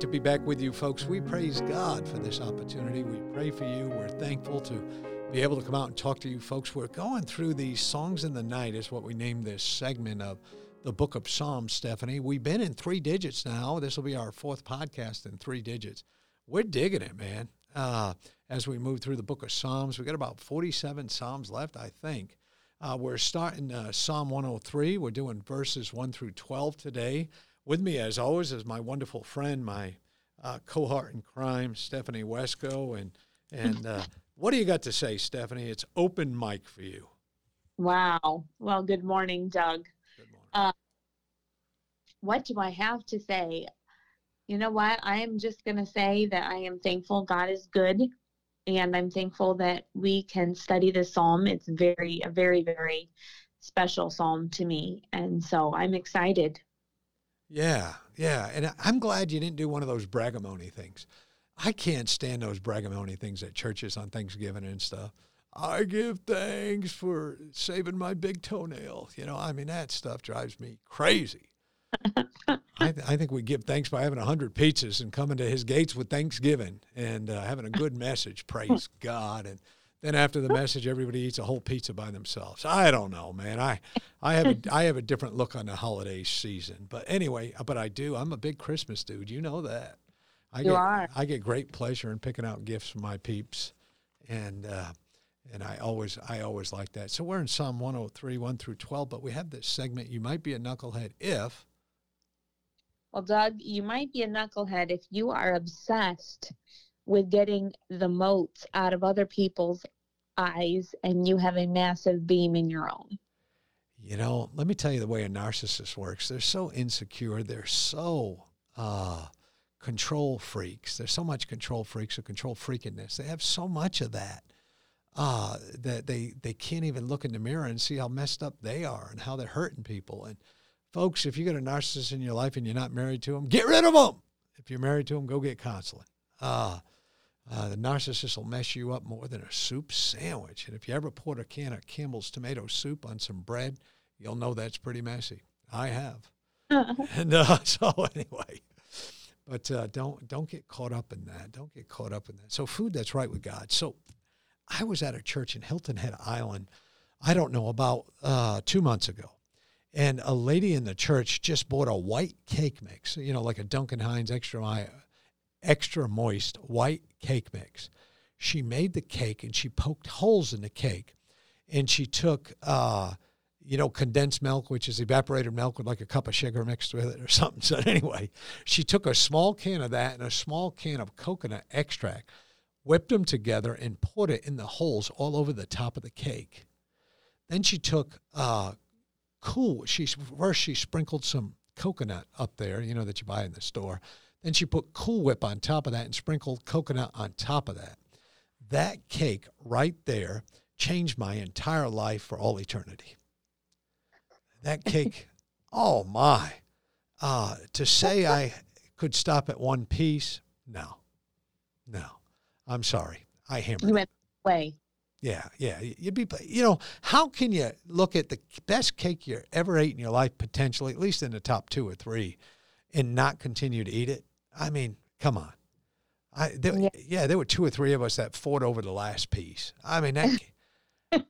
Be back with you, folks. We praise God for this opportunity. We pray for you. We're thankful to be able to come out and talk to you, folks. We're going through these Songs in the Night, is what we named this segment of the book of Psalms, Stephanie. We've been in three digits now. This will be our fourth podcast in three digits. We're digging it, man. Uh, as we move through the book of Psalms, we got about 47 Psalms left, I think. Uh, we're starting uh, Psalm 103. We're doing verses 1 through 12 today. With me, as always, is my wonderful friend, my uh, cohort in crime, Stephanie Wesco. And, and uh, what do you got to say, Stephanie? It's open mic for you. Wow. Well, good morning, Doug. Good morning. Uh, what do I have to say? You know what? I am just going to say that I am thankful God is good. And I'm thankful that we can study this psalm. It's very, a very, very special psalm to me. And so I'm excited. Yeah, yeah. And I'm glad you didn't do one of those bragamony things. I can't stand those bragamony things at churches on Thanksgiving and stuff. I give thanks for saving my big toenail. You know, I mean, that stuff drives me crazy. I, th- I, think we give thanks by having 100 pizzas and coming to his gates with Thanksgiving and uh, having a good message. Praise God. And then after the message, everybody eats a whole pizza by themselves. I don't know, man. I, I have a, I have a different look on the holiday season. But anyway, but I do. I'm a big Christmas dude. You know that. I you get, are. I get great pleasure in picking out gifts for my peeps, and uh, and I always I always like that. So we're in Psalm 103, 1 through 12, but we have this segment. You might be a knucklehead if. Well, Doug, you might be a knucklehead if you are obsessed with getting the motes out of other people's eyes and you have a massive beam in your own. You know, let me tell you the way a narcissist works. They're so insecure. They're so uh, control freaks. There's so much control freaks or control freakiness. They have so much of that uh, that they, they can't even look in the mirror and see how messed up they are and how they're hurting people. And folks, if you got a narcissist in your life and you're not married to them, get rid of them. If you're married to them, go get counseling. Uh, uh, the narcissist will mess you up more than a soup sandwich. And if you ever poured a can of Campbell's tomato soup on some bread, you'll know that's pretty messy. I have. and uh, so anyway, but uh, don't don't get caught up in that. Don't get caught up in that. So food that's right with God. So I was at a church in Hilton Head Island. I don't know about uh, two months ago, and a lady in the church just bought a white cake mix. You know, like a Duncan Hines extra extra moist white cake mix. She made the cake and she poked holes in the cake, and she took, uh, you know, condensed milk, which is evaporated milk with like a cup of sugar mixed with it or something. So anyway, she took a small can of that and a small can of coconut extract, whipped them together, and put it in the holes all over the top of the cake. Then she took uh, cool. She first she sprinkled some coconut up there, you know, that you buy in the store. Then she put Cool Whip on top of that and sprinkled coconut on top of that. That cake right there changed my entire life for all eternity. That cake, oh my. Uh, to say I could stop at one piece, no, no. I'm sorry. I hammered. You went way. Yeah, yeah. You'd be, you know, how can you look at the best cake you ever ate in your life, potentially, at least in the top two or three, and not continue to eat it? I mean, come on. I there, yeah. yeah. there were two or three of us that fought over the last piece. I mean that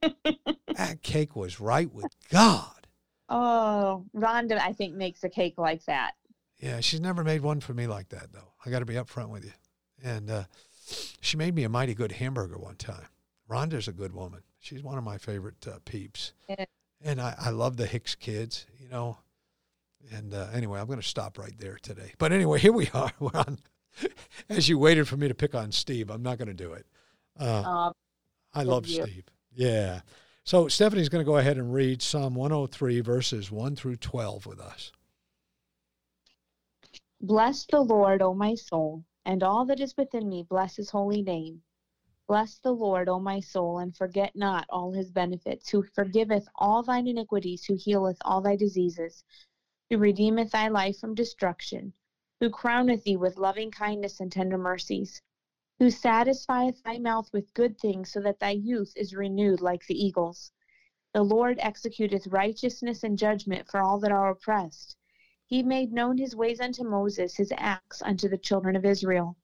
that cake was right with God. Oh, Rhonda, I think makes a cake like that. Yeah, she's never made one for me like that though. I got to be upfront with you. And uh, she made me a mighty good hamburger one time. Rhonda's a good woman. She's one of my favorite uh, peeps. Yeah. And I, I love the Hicks kids. You know, and uh, anyway, I'm going to stop right there today. But anyway, here we are. We're on. As you waited for me to pick on Steve, I'm not going to do it. Uh, I love Steve. Yeah. So Stephanie's going to go ahead and read Psalm 103, verses 1 through 12 with us. Bless the Lord, O my soul, and all that is within me, bless his holy name. Bless the Lord, O my soul, and forget not all his benefits, who forgiveth all thine iniquities, who healeth all thy diseases, who redeemeth thy life from destruction, who crowneth thee with loving kindness and tender mercies who satisfieth thy mouth with good things, so that thy youth is renewed like the eagles. The Lord executeth righteousness and judgment for all that are oppressed. He made known his ways unto Moses, his acts unto the children of Israel.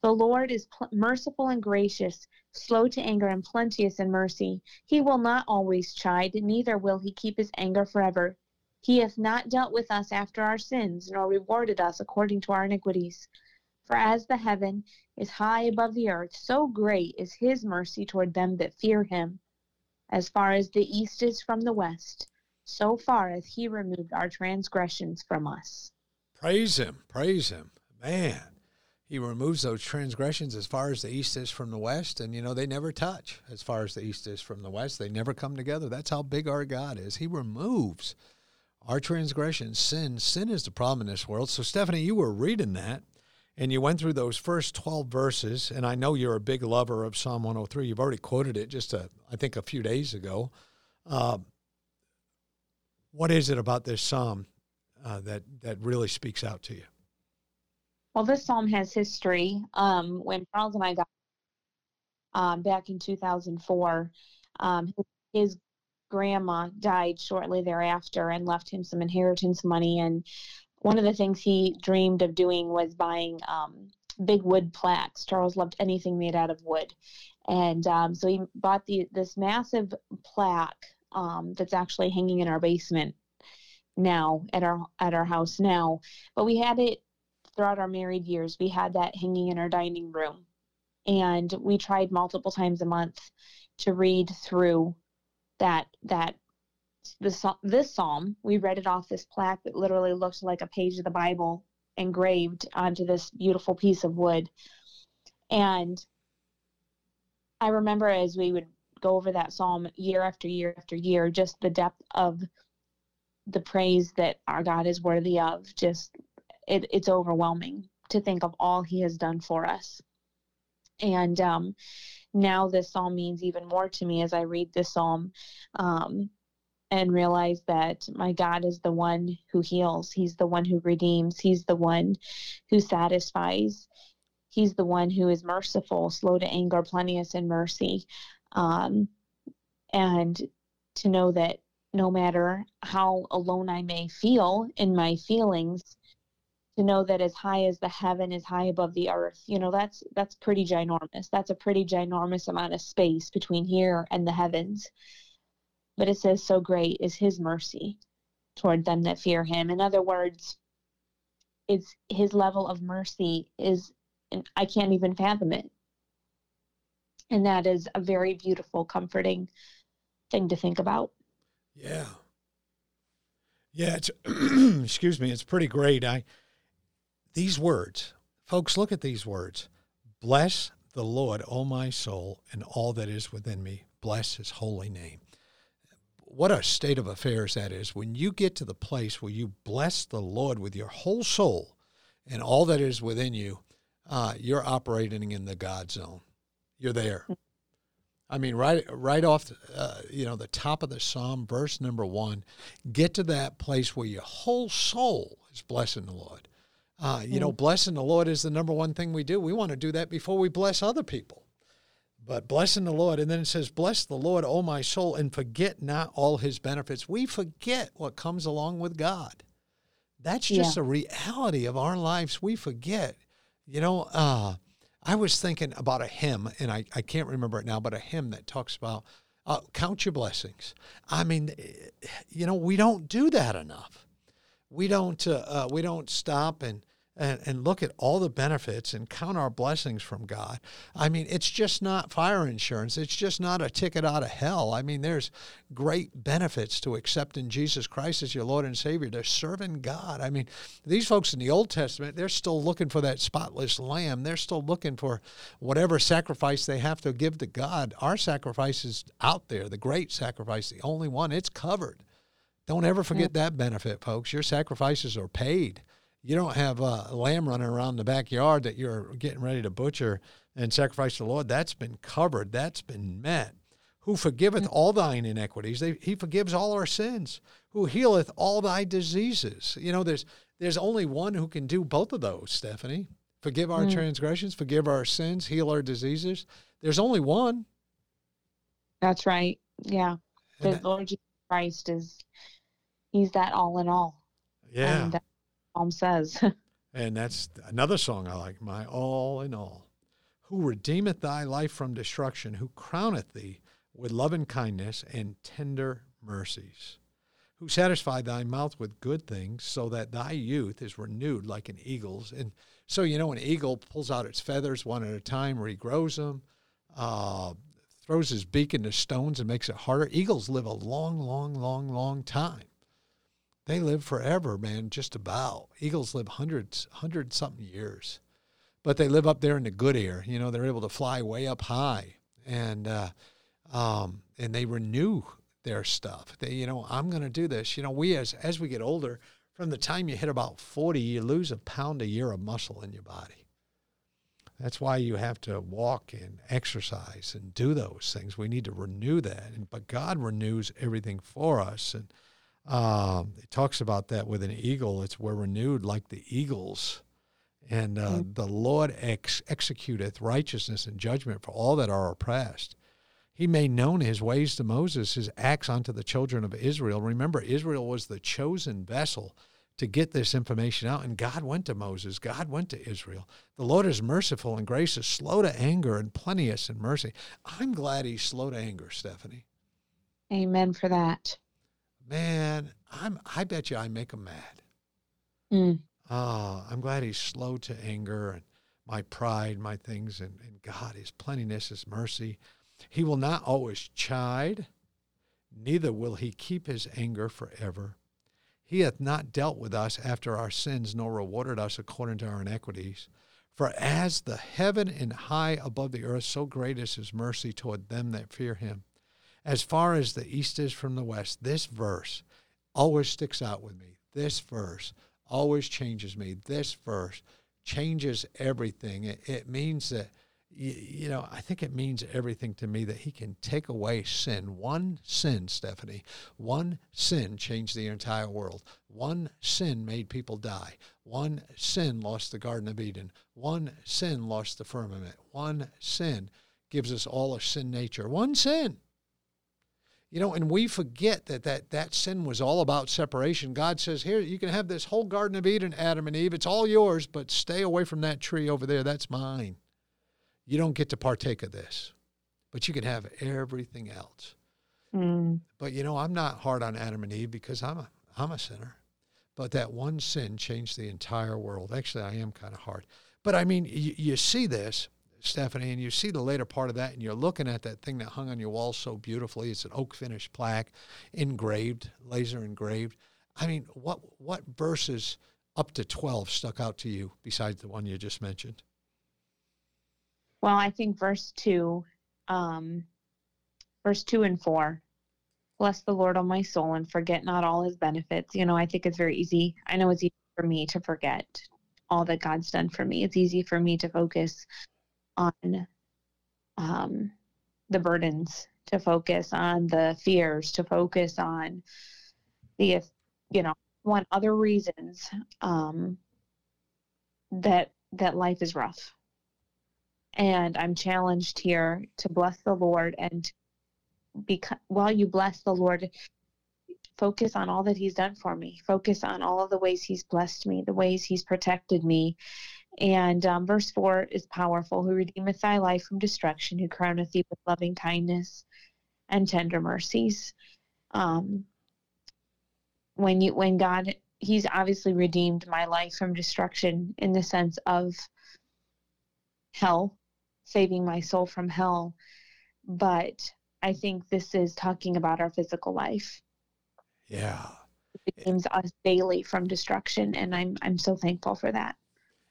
The Lord is pl- merciful and gracious, slow to anger and plenteous in mercy. He will not always chide, neither will he keep his anger forever. He hath not dealt with us after our sins, nor rewarded us according to our iniquities. For as the heaven is high above the earth, so great is his mercy toward them that fear him. As far as the east is from the west, so far hath he removed our transgressions from us. Praise him, praise him. Man, he removes those transgressions as far as the east is from the west, and you know, they never touch as far as the east is from the west. They never come together. That's how big our God is. He removes our transgressions, sin. Sin is the problem in this world. So, Stephanie, you were reading that and you went through those first 12 verses and i know you're a big lover of psalm 103 you've already quoted it just a, I think a few days ago uh, what is it about this psalm uh, that that really speaks out to you well this psalm has history um, when charles and i got um, back in 2004 um, his, his grandma died shortly thereafter and left him some inheritance money and one of the things he dreamed of doing was buying um, big wood plaques. Charles loved anything made out of wood, and um, so he bought the this massive plaque um, that's actually hanging in our basement now at our at our house now. But we had it throughout our married years. We had that hanging in our dining room, and we tried multiple times a month to read through that that this, this psalm, we read it off this plaque that literally looked like a page of the Bible engraved onto this beautiful piece of wood. And I remember as we would go over that psalm year after year after year, just the depth of the praise that our God is worthy of. Just it, it's overwhelming to think of all He has done for us. And um, now this psalm means even more to me as I read this psalm. Um, and realize that my God is the one who heals. He's the one who redeems. He's the one who satisfies. He's the one who is merciful, slow to anger, plenteous in mercy. Um, and to know that no matter how alone I may feel in my feelings, to know that as high as the heaven is high above the earth, you know, that's that's pretty ginormous. That's a pretty ginormous amount of space between here and the heavens. But it says, So great is his mercy toward them that fear him. In other words, it's his level of mercy is, I can't even fathom it. And that is a very beautiful, comforting thing to think about. Yeah. Yeah, it's excuse me, it's pretty great. I these words, folks, look at these words. Bless the Lord, O my soul, and all that is within me. Bless his holy name what a state of affairs that is when you get to the place where you bless the Lord with your whole soul and all that is within you, uh, you're operating in the God zone. You're there. I mean, right, right off, uh, you know, the top of the psalm, verse number one, get to that place where your whole soul is blessing the Lord. Uh, you know, blessing the Lord is the number one thing we do. We want to do that before we bless other people but blessing the Lord. And then it says, Bless the Lord, O my soul, and forget not all his benefits. We forget what comes along with God. That's just yeah. a reality of our lives. We forget. You know, uh, I was thinking about a hymn, and I, I can't remember it now, but a hymn that talks about uh, count your blessings. I mean, you know, we don't do that enough. We don't. Uh, uh we don't stop and and, and look at all the benefits and count our blessings from God. I mean, it's just not fire insurance. It's just not a ticket out of hell. I mean, there's great benefits to accepting Jesus Christ as your Lord and Savior, to serving God. I mean, these folks in the Old Testament, they're still looking for that spotless lamb. They're still looking for whatever sacrifice they have to give to God. Our sacrifice is out there, the great sacrifice, the only one. It's covered. Don't ever forget that benefit, folks. Your sacrifices are paid. You don't have a lamb running around the backyard that you're getting ready to butcher and sacrifice to the Lord. That's been covered. That's been met. Who forgiveth mm. all thine iniquities? They, he forgives all our sins. Who healeth all thy diseases? You know, there's there's only one who can do both of those, Stephanie. Forgive our mm. transgressions, forgive our sins, heal our diseases. There's only one. That's right. Yeah. The that, Lord Jesus Christ is he's that all in all. Yeah. And Psalm says. and that's another song I like, My All in All. Who redeemeth thy life from destruction, who crowneth thee with love and kindness and tender mercies, who satisfy thy mouth with good things, so that thy youth is renewed like an eagle's. And so, you know, an eagle pulls out its feathers one at a time, regrows them, uh, throws his beak into stones and makes it harder. Eagles live a long, long, long, long time. They live forever, man, just about. Eagles live hundreds, hundred something years, but they live up there in the good air. You know, they're able to fly way up high, and uh, um, and they renew their stuff. They, you know, I'm going to do this. You know, we as as we get older, from the time you hit about 40, you lose a pound a year of muscle in your body. That's why you have to walk and exercise and do those things. We need to renew that. And, but God renews everything for us. And um, it talks about that with an eagle. It's we're renewed like the eagles. And uh, mm-hmm. the Lord ex- executeth righteousness and judgment for all that are oppressed. He made known his ways to Moses, his acts unto the children of Israel. Remember, Israel was the chosen vessel to get this information out. And God went to Moses, God went to Israel. The Lord is merciful and gracious, slow to anger and plenteous in mercy. I'm glad he's slow to anger, Stephanie. Amen for that man, I'm I bet you I make him mad. Mm. Oh, I'm glad he's slow to anger and my pride, my things, and, and God, his plentiness, his mercy. He will not always chide, neither will he keep his anger forever. He hath not dealt with us after our sins, nor rewarded us according to our iniquities. For as the heaven and high above the earth, so great is his mercy toward them that fear him as far as the east is from the west, this verse always sticks out with me. This verse always changes me. This verse changes everything. It, it means that, you, you, know, I think it means everything to me that he can take away sin. One sin, Stephanie, one sin changed the entire world. One sin made people die. One sin lost the Garden of Eden. One sin lost the firmament. One sin gives us all a sin nature. One sin. You know, and we forget that, that that sin was all about separation. God says, Here, you can have this whole Garden of Eden, Adam and Eve. It's all yours, but stay away from that tree over there. That's mine. You don't get to partake of this, but you can have everything else. Mm. But, you know, I'm not hard on Adam and Eve because I'm a, I'm a sinner. But that one sin changed the entire world. Actually, I am kind of hard. But I mean, you, you see this Stephanie, and you see the later part of that, and you're looking at that thing that hung on your wall so beautifully. It's an oak finish plaque, engraved, laser engraved. I mean, what what verses up to twelve stuck out to you besides the one you just mentioned? Well, I think verse two, um, verse two and four. Bless the Lord, on my soul, and forget not all His benefits. You know, I think it's very easy. I know it's easy for me to forget all that God's done for me. It's easy for me to focus on um, the burdens, to focus on the fears, to focus on the, you know, one other reasons um, that that life is rough. And I'm challenged here to bless the Lord and because while you bless the Lord, focus on all that He's done for me. Focus on all of the ways He's blessed me, the ways He's protected me, and um, verse 4 is powerful who redeemeth thy life from destruction, who crowneth thee with loving kindness and tender mercies. Um, when you when God he's obviously redeemed my life from destruction in the sense of hell, saving my soul from hell. But I think this is talking about our physical life. Yeah. It redeems us daily from destruction, and I'm I'm so thankful for that.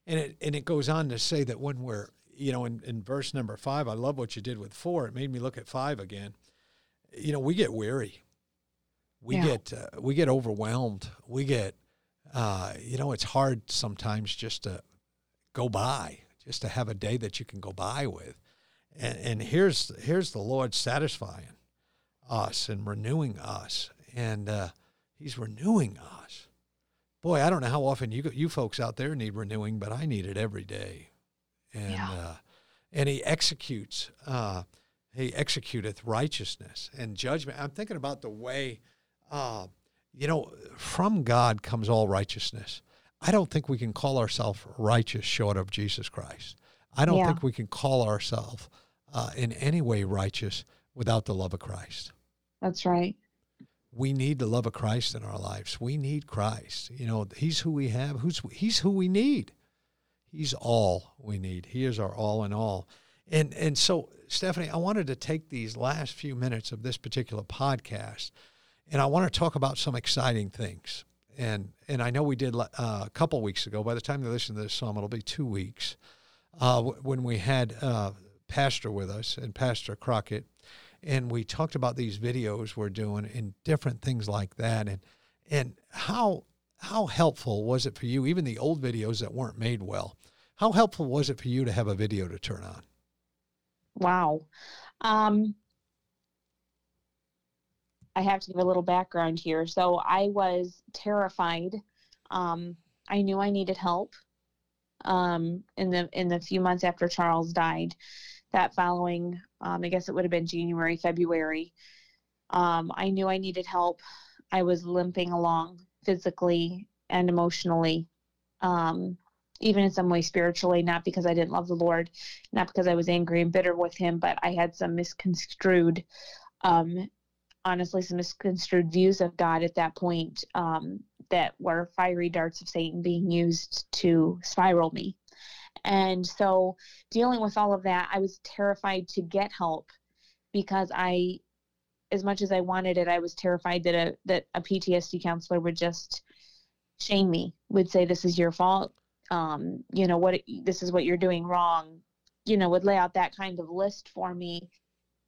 And it and it goes on to say that when we're you know in, in verse number five, I love what you did with four. It made me look at five again. You know, we get weary. We yeah. get uh, we get overwhelmed. We get uh, you know, it's hard sometimes just to go by, just to have a day that you can go by with. And, and here's here's the Lord satisfying us and renewing us, and uh, He's renewing us. Boy, I don't know how often you you folks out there need renewing, but I need it every day. And yeah. uh, and He executes. Uh, he executeth righteousness and judgment. I'm thinking about the way, uh, you know, from God comes all righteousness. I don't think we can call ourselves righteous short of Jesus Christ. I don't yeah. think we can call ourselves uh, in any way righteous without the love of Christ. That's right. We need the love of Christ in our lives. We need Christ. You know, He's who we have. Who's He's who we need. He's all we need. He is our all in all. And and so, Stephanie, I wanted to take these last few minutes of this particular podcast, and I want to talk about some exciting things. And and I know we did uh, a couple weeks ago. By the time they listen to this song, it'll be two weeks. Uh, when we had uh, pastor with us and Pastor Crockett, and we talked about these videos we're doing and different things like that, and and how how helpful was it for you, even the old videos that weren't made well? How helpful was it for you to have a video to turn on? Wow. Um, I have to give a little background here. So I was terrified. Um, I knew I needed help um, in the in the few months after Charles died that following, um, I guess it would have been January, February, um, I knew I needed help. I was limping along physically and emotionally, um, even in some way spiritually, not because I didn't love the Lord, not because I was angry and bitter with Him, but I had some misconstrued, um, honestly, some misconstrued views of God at that point um, that were fiery darts of Satan being used to spiral me. And so, dealing with all of that, I was terrified to get help because I, as much as I wanted it, I was terrified that a that a PTSD counselor would just shame me, would say, "This is your fault. Um, you know what? This is what you're doing wrong." You know, would lay out that kind of list for me,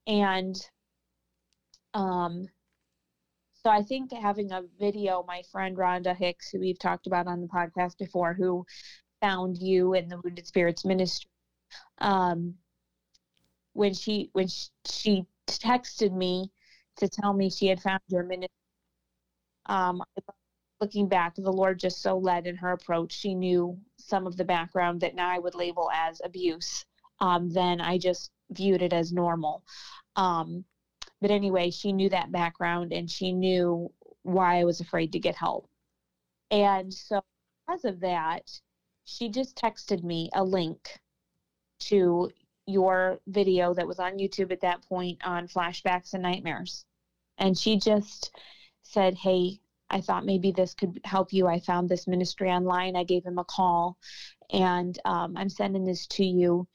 and um, so I think having a video, my friend Rhonda Hicks, who we've talked about on the podcast before, who found you in the Wounded Spirits Ministry. Um, when she when she texted me to tell me she had found your ministry, um, looking back, the Lord just so led in her approach. She knew some of the background that now I would label as abuse. Um, then I just viewed it as normal. Um, but anyway, she knew that background and she knew why I was afraid to get help. And so, because of that, she just texted me a link to your video that was on YouTube at that point on flashbacks and nightmares. And she just said, Hey, I thought maybe this could help you. I found this ministry online. I gave him a call and um, I'm sending this to you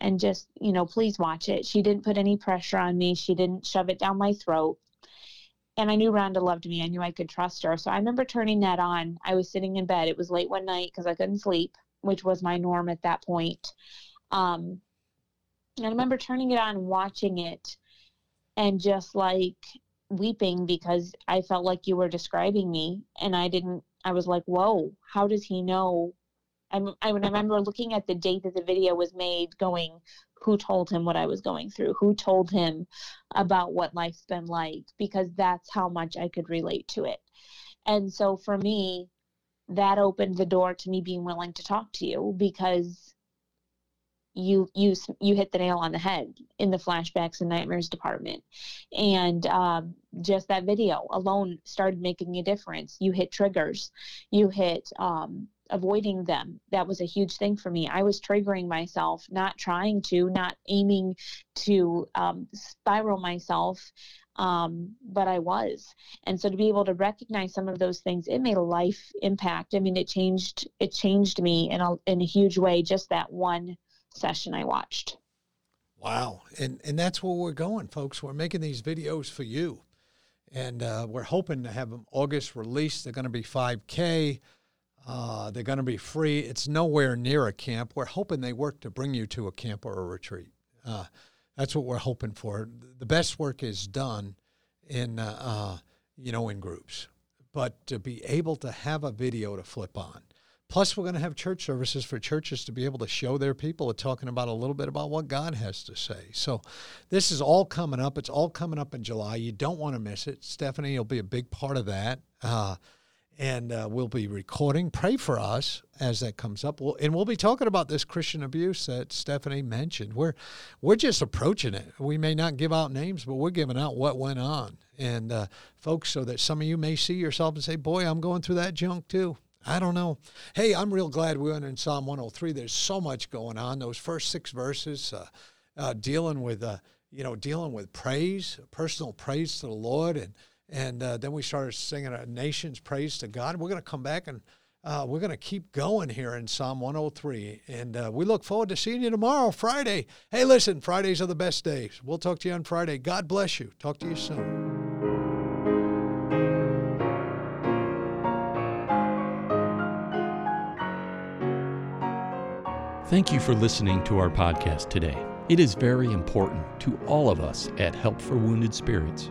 and just, you know, please watch it. She didn't put any pressure on me, she didn't shove it down my throat and I knew Rhonda loved me. I knew I could trust her. So I remember turning that on. I was sitting in bed. It was late one night because I couldn't sleep, which was my norm at that point. Um, I remember turning it on, watching it, and just like weeping because I felt like you were describing me. And I didn't, I was like, whoa, how does he know? I, I remember looking at the date that the video was made, going, who told him what I was going through, who told him about what life's been like, because that's how much I could relate to it. And so for me, that opened the door to me being willing to talk to you because you you you hit the nail on the head in the flashbacks and nightmares department and um, just that video alone started making a difference you hit triggers you hit um, avoiding them. That was a huge thing for me. I was triggering myself, not trying to, not aiming to um, spiral myself. Um, but I was. And so to be able to recognize some of those things, it made a life impact. I mean, it changed it changed me in a in a huge way. Just that one session I watched. Wow, and and that's where we're going, folks. We're making these videos for you, and uh, we're hoping to have them August released. They're going to be 5K. Uh, they're going to be free. It's nowhere near a camp. We're hoping they work to bring you to a camp or a retreat. Uh, that's what we're hoping for. The best work is done in, uh, uh, you know, in groups, but to be able to have a video to flip on. Plus, we're going to have church services for churches to be able to show their people, talking about a little bit about what God has to say. So, this is all coming up. It's all coming up in July. You don't want to miss it. Stephanie will be a big part of that. Uh, and uh, we'll be recording. Pray for us as that comes up. We'll, and we'll be talking about this Christian abuse that Stephanie mentioned. We're we're just approaching it. We may not give out names, but we're giving out what went on, and uh, folks, so that some of you may see yourself and say, "Boy, I'm going through that junk too." I don't know. Hey, I'm real glad we went in Psalm 103. There's so much going on. Those first six verses, uh, uh dealing with uh, you know dealing with praise, personal praise to the Lord, and and uh, then we started singing a nation's praise to God. We're going to come back and uh, we're going to keep going here in Psalm 103. And uh, we look forward to seeing you tomorrow, Friday. Hey, listen, Fridays are the best days. We'll talk to you on Friday. God bless you. Talk to you soon. Thank you for listening to our podcast today. It is very important to all of us at Help for Wounded Spirits